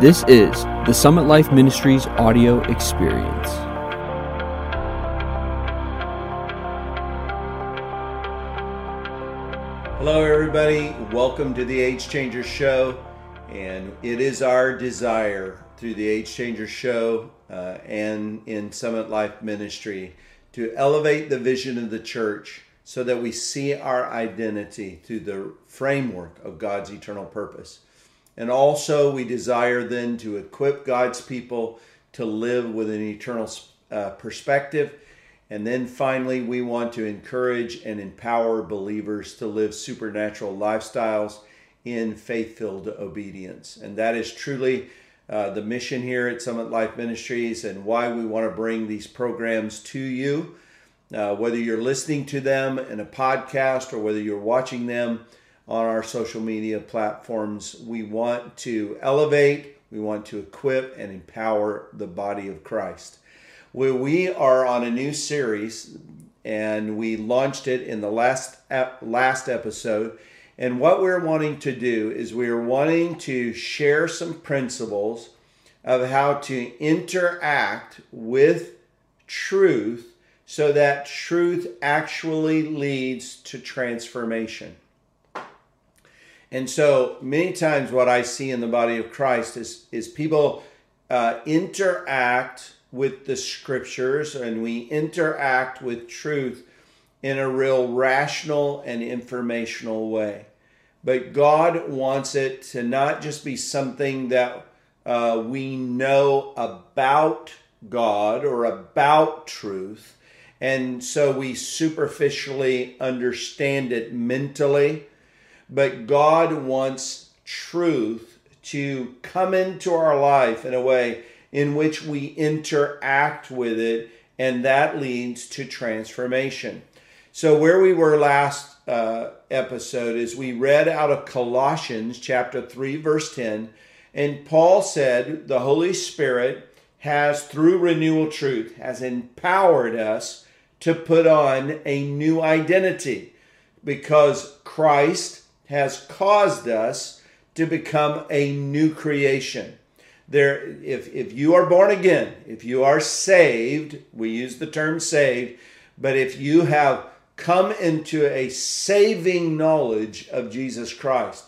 This is the Summit Life Ministries audio experience. Hello, everybody. Welcome to the Age Changer Show. And it is our desire through the Age Changer Show uh, and in Summit Life Ministry to elevate the vision of the church so that we see our identity through the framework of God's eternal purpose. And also, we desire then to equip God's people to live with an eternal uh, perspective. And then finally, we want to encourage and empower believers to live supernatural lifestyles in faith filled obedience. And that is truly uh, the mission here at Summit Life Ministries and why we want to bring these programs to you. Uh, whether you're listening to them in a podcast or whether you're watching them on our social media platforms. We want to elevate, we want to equip and empower the body of Christ. We, we are on a new series and we launched it in the last last episode. And what we're wanting to do is we're wanting to share some principles of how to interact with truth so that truth actually leads to transformation. And so many times what I see in the body of Christ is, is people uh, interact with the scriptures and we interact with truth in a real rational and informational way. But God wants it to not just be something that uh, we know about God or about truth, and so we superficially understand it mentally but God wants truth to come into our life in a way in which we interact with it, and that leads to transformation. So, where we were last uh, episode is we read out of Colossians chapter 3, verse 10, and Paul said, The Holy Spirit has, through renewal truth, has empowered us to put on a new identity because Christ has caused us to become a new creation. There, if, if you are born again, if you are saved, we use the term saved, but if you have come into a saving knowledge of Jesus Christ,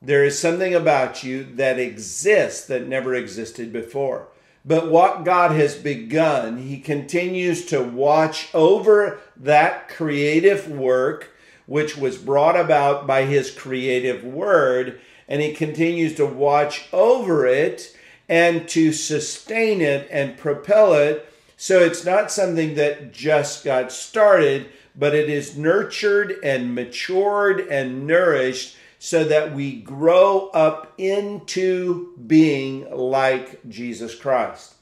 there is something about you that exists that never existed before. But what God has begun, He continues to watch over that creative work which was brought about by his creative word, and he continues to watch over it and to sustain it and propel it. So it's not something that just got started, but it is nurtured and matured and nourished so that we grow up into being like Jesus Christ.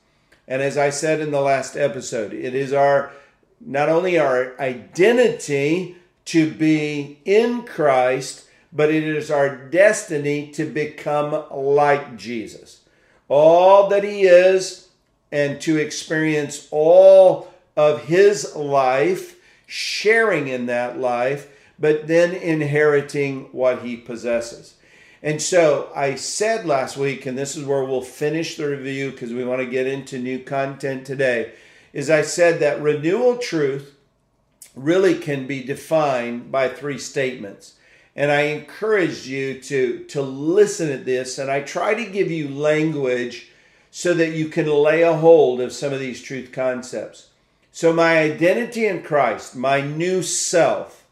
And as I said in the last episode, it is our not only our identity, to be in Christ, but it is our destiny to become like Jesus. All that He is, and to experience all of His life, sharing in that life, but then inheriting what He possesses. And so I said last week, and this is where we'll finish the review because we want to get into new content today, is I said that renewal truth really can be defined by three statements. And I encourage you to, to listen at this, and I try to give you language so that you can lay a hold of some of these truth concepts. So, my identity in Christ, my new self,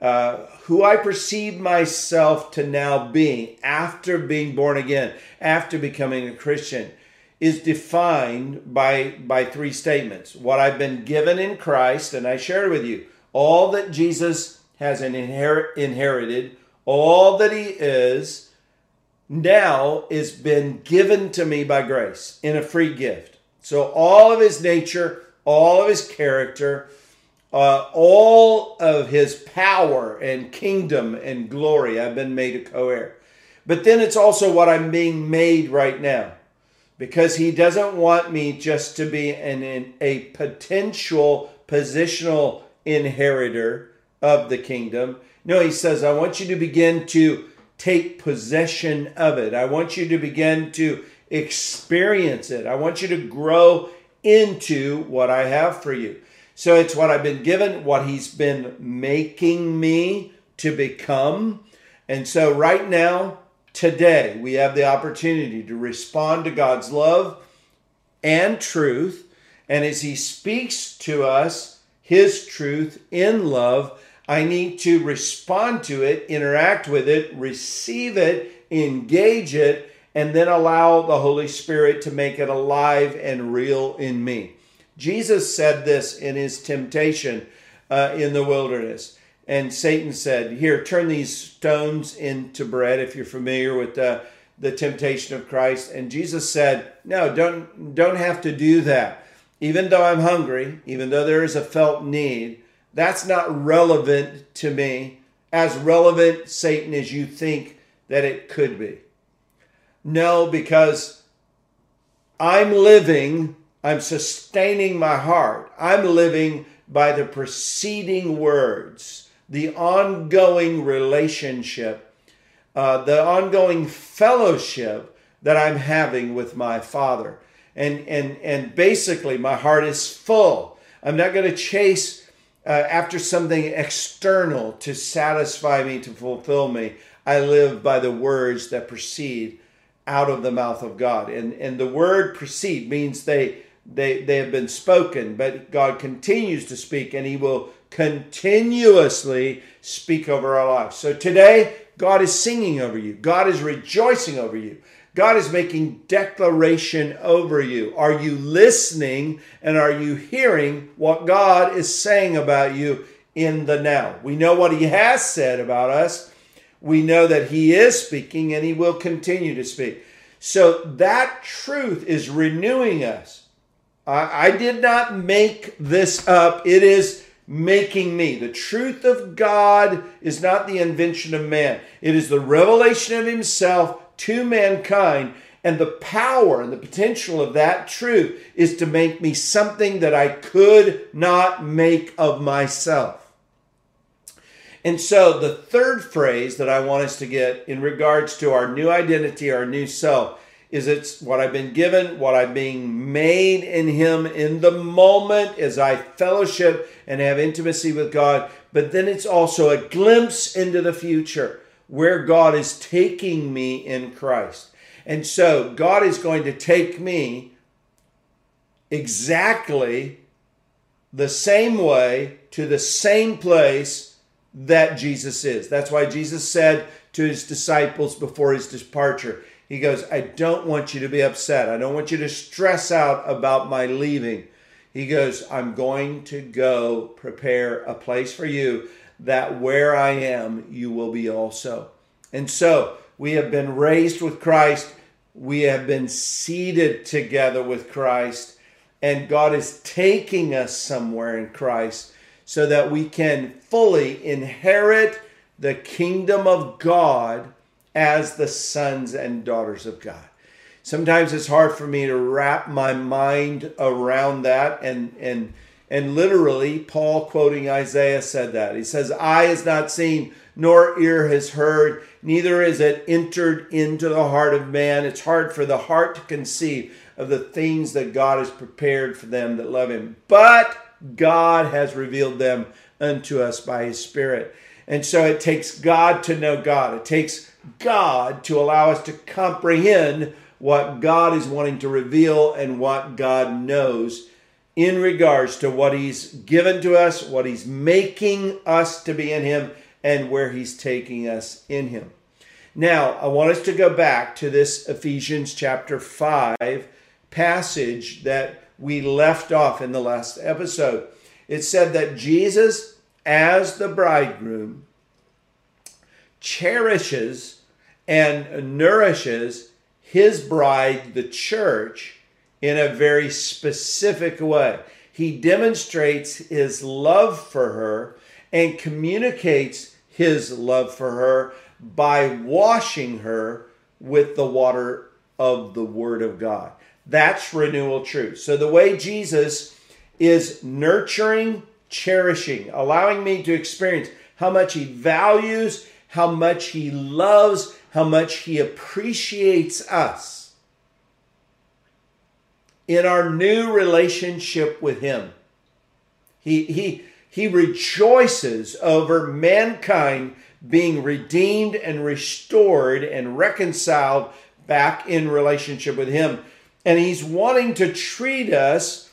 uh, who I perceive myself to now being after being born again, after becoming a Christian, is defined by, by three statements. What I've been given in Christ, and I shared with you, all that Jesus has inher- inherited, all that he is, now is been given to me by grace in a free gift. So all of his nature, all of his character, uh, all of his power and kingdom and glory, I've been made a co heir. But then it's also what I'm being made right now because he doesn't want me just to be an, an, a potential positional inheritor of the kingdom. No, he says, I want you to begin to take possession of it. I want you to begin to experience it. I want you to grow into what I have for you. So it's what I've been given, what He's been making me to become. And so right now, today, we have the opportunity to respond to God's love and truth. And as He speaks to us, His truth in love, I need to respond to it, interact with it, receive it, engage it, and then allow the Holy Spirit to make it alive and real in me. Jesus said this in his temptation uh, in the wilderness. And Satan said, Here, turn these stones into bread, if you're familiar with the, the temptation of Christ. And Jesus said, No, don't, don't have to do that. Even though I'm hungry, even though there is a felt need, that's not relevant to me, as relevant, Satan, as you think that it could be. No, because I'm living, I'm sustaining my heart. I'm living by the preceding words, the ongoing relationship, uh, the ongoing fellowship that I'm having with my Father. And, and, and basically, my heart is full. I'm not going to chase uh, after something external to satisfy me, to fulfill me. I live by the words that proceed out of the mouth of God. And, and the word proceed means they, they, they have been spoken, but God continues to speak and He will continuously speak over our lives. So today, God is singing over you, God is rejoicing over you. God is making declaration over you. Are you listening and are you hearing what God is saying about you in the now? We know what He has said about us. We know that He is speaking and He will continue to speak. So that truth is renewing us. I, I did not make this up. It is making me. The truth of God is not the invention of man, it is the revelation of Himself to mankind. And the power and the potential of that truth is to make me something that I could not make of myself. And so, the third phrase that I want us to get in regards to our new identity, our new self, is it's what I've been given, what I'm being made in Him in the moment as I fellowship and have intimacy with God. But then it's also a glimpse into the future where God is taking me in Christ. And so God is going to take me exactly the same way to the same place that Jesus is. That's why Jesus said to his disciples before his departure, He goes, I don't want you to be upset. I don't want you to stress out about my leaving. He goes, I'm going to go prepare a place for you that where I am, you will be also. And so we have been raised with Christ, we have been seated together with Christ, and God is taking us somewhere in Christ so that we can fully inherit the kingdom of God as the sons and daughters of God. Sometimes it's hard for me to wrap my mind around that and and and literally, Paul quoting Isaiah said that. He says, Eye has not seen, nor ear has heard, neither is it entered into the heart of man. It's hard for the heart to conceive of the things that God has prepared for them that love him. But God has revealed them unto us by his Spirit. And so it takes God to know God. It takes God to allow us to comprehend what God is wanting to reveal and what God knows in regards to what He's given to us, what He's making us to be in Him, and where He's taking us in Him. Now, I want us to go back to this Ephesians chapter 5 passage that we left off in the last episode. It said that Jesus, as the bridegroom, cherishes and nourishes his bride, the church, in a very specific way. He demonstrates his love for her and communicates his love for her by washing her with the water of the Word of God. That's renewal truth. So, the way Jesus is nurturing, cherishing, allowing me to experience how much he values, how much he loves, how much he appreciates us in our new relationship with him. He, he, he rejoices over mankind being redeemed and restored and reconciled back in relationship with him. And he's wanting to treat us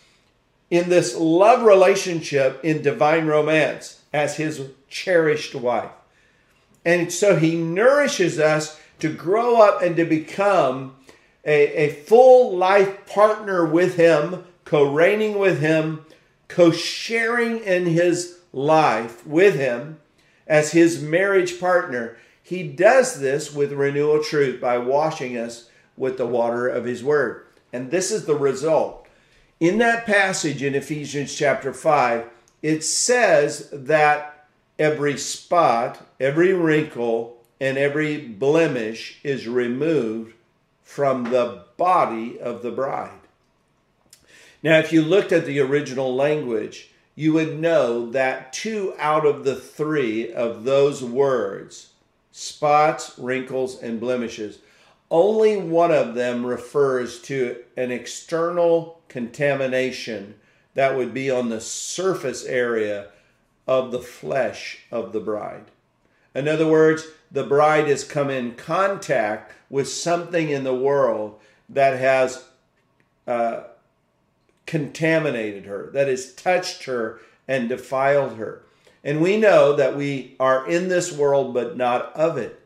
in this love relationship in divine romance as his cherished wife. And so he nourishes us to grow up and to become a, a full life partner with him, co reigning with him, co sharing in his life with him as his marriage partner. He does this with renewal truth by washing us with the water of his word. And this is the result. In that passage in Ephesians chapter 5, it says that every spot, every wrinkle, and every blemish is removed from the body of the bride. Now, if you looked at the original language, you would know that two out of the three of those words, spots, wrinkles, and blemishes, only one of them refers to an external contamination that would be on the surface area of the flesh of the bride. In other words, the bride has come in contact with something in the world that has uh, contaminated her, that has touched her and defiled her. And we know that we are in this world, but not of it.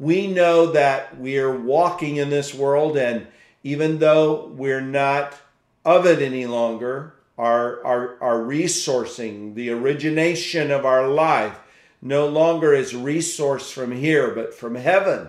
We know that we are walking in this world, and even though we're not of it any longer, our, our, our resourcing, the origination of our life, no longer is resource from here, but from heaven.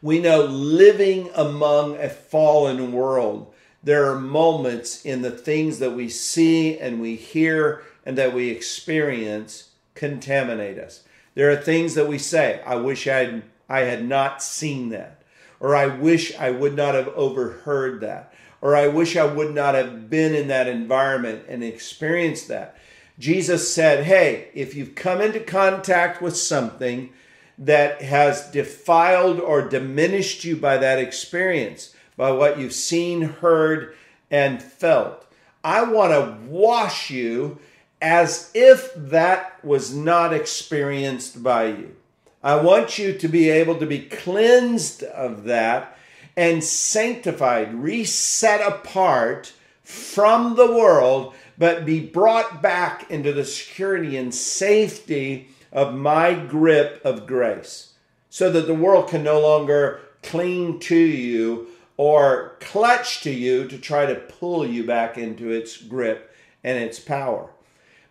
We know living among a fallen world, there are moments in the things that we see and we hear and that we experience contaminate us. There are things that we say, I wish I'd, I had not seen that, or I wish I would not have overheard that, or I wish I would not have been in that environment and experienced that. Jesus said, Hey, if you've come into contact with something that has defiled or diminished you by that experience, by what you've seen, heard, and felt, I want to wash you as if that was not experienced by you. I want you to be able to be cleansed of that and sanctified, reset apart from the world but be brought back into the security and safety of my grip of grace so that the world can no longer cling to you or clutch to you to try to pull you back into its grip and its power.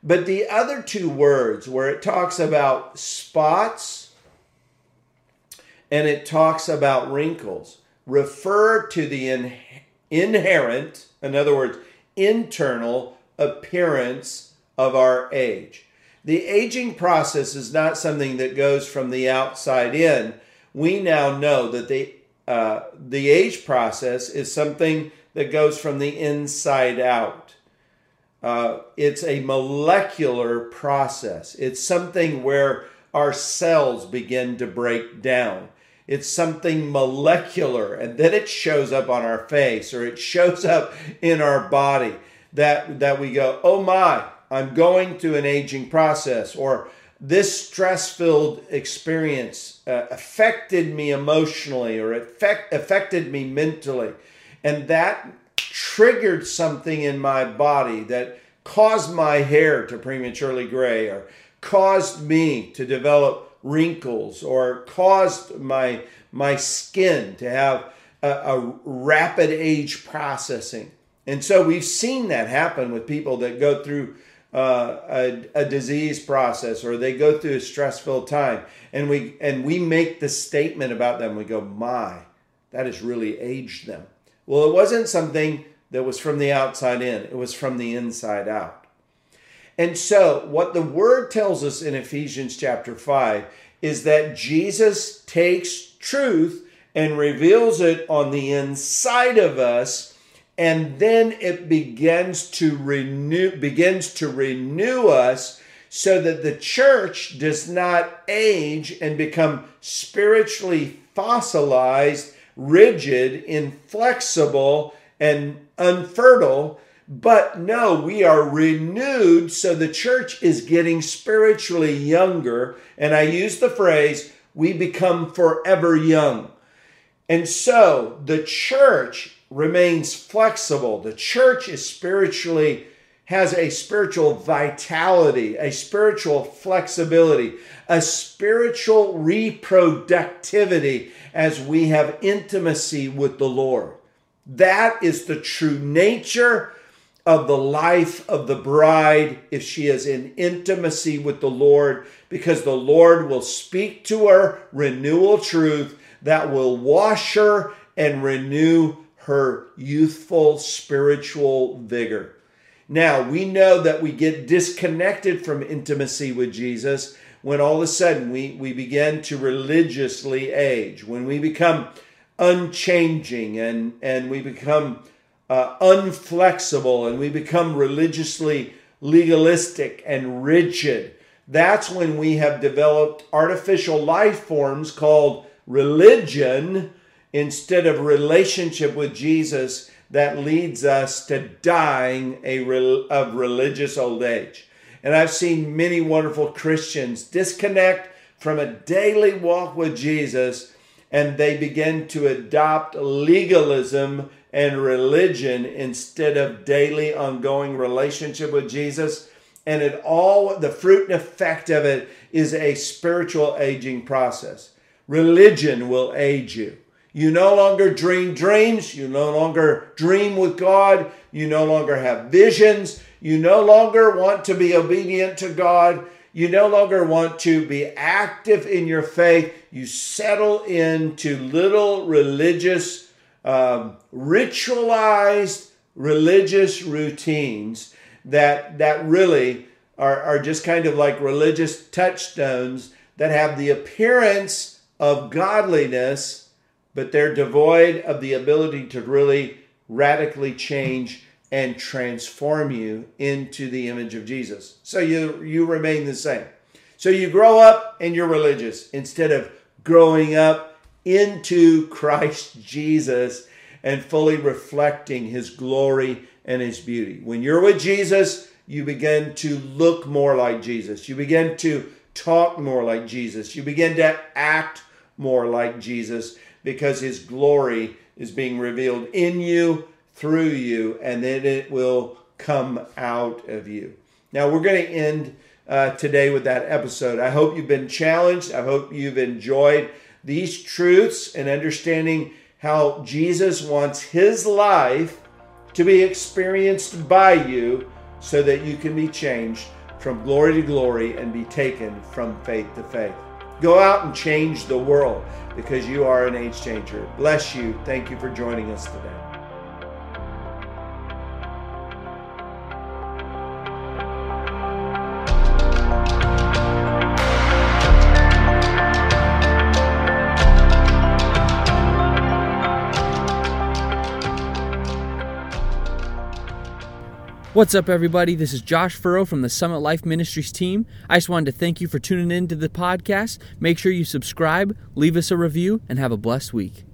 But the other two words, where it talks about spots and it talks about wrinkles, refer to the in- inherent, in other words, internal appearance of our age. The aging process is not something that goes from the outside in. We now know that the uh, the age process is something that goes from the inside out. Uh, it's a molecular process. It's something where our cells begin to break down. It's something molecular, and then it shows up on our face or it shows up in our body that that we go, oh my, I'm going through an aging process, or this stress-filled experience uh, affected me emotionally, or affect, affected me mentally, and that triggered something in my body that caused my hair to prematurely gray, or caused me to develop wrinkles, or caused my my skin to have a, a rapid age processing. And so we've seen that happen with people that go through uh, a, a, disease process or they go through a stressful time, and we and we make the statement about them. We go, "My, that has really aged them." Well, it wasn't something that was from the outside in; it was from the inside out. And so, what the Word tells us in Ephesians chapter five is that Jesus takes truth and reveals it on the inside of us and then it begins to renew begins to renew us so that the church does not age and become spiritually fossilized, rigid, inflexible, and unfertile. But no, we are renewed, so the church is getting spiritually younger. And I use the phrase, we become forever young. And so the church remains flexible. The church is spiritually has a spiritual vitality, a spiritual flexibility, a spiritual reproductivity as we have intimacy with the Lord. That is the true nature of the life of the bride if she is in intimacy with the Lord, because the Lord will speak to her renewal truth that will wash her and renew her youthful spiritual vigor. Now, we know that we get disconnected from intimacy with Jesus when all of a sudden we, we begin to religiously age, when we become unchanging and, and we become uh, unflexible and we become religiously legalistic and rigid. That's when we have developed artificial life forms called religion instead of relationship with Jesus that leads us to dying a of religious old age. And I've seen many wonderful Christians disconnect from a daily walk with Jesus and they begin to adopt legalism and religion instead of daily ongoing relationship with Jesus. And it all, the fruit and effect of it is a spiritual aging process. Religion will age you. You no longer dream dreams. You no longer dream with God. You no longer have visions. You no longer want to be obedient to God. You no longer want to be active in your faith. You settle into little religious, um, ritualized religious routines that, that really are, are just kind of like religious touchstones that have the appearance of godliness but they're devoid of the ability to really radically change and transform you into the image of Jesus. So you you remain the same. So you grow up and you're religious instead of growing up into Christ Jesus and fully reflecting his glory and his beauty. When you're with Jesus, you begin to look more like Jesus. You begin to talk more like Jesus. You begin to act more like Jesus because his glory is being revealed in you, through you, and then it will come out of you. Now, we're going to end uh, today with that episode. I hope you've been challenged. I hope you've enjoyed these truths and understanding how Jesus wants his life to be experienced by you so that you can be changed from glory to glory and be taken from faith to faith. Go out and change the world because you are an age changer. Bless you. Thank you for joining us today. What's up, everybody? This is Josh Furrow from the Summit Life Ministries team. I just wanted to thank you for tuning in to the podcast. Make sure you subscribe, leave us a review, and have a blessed week.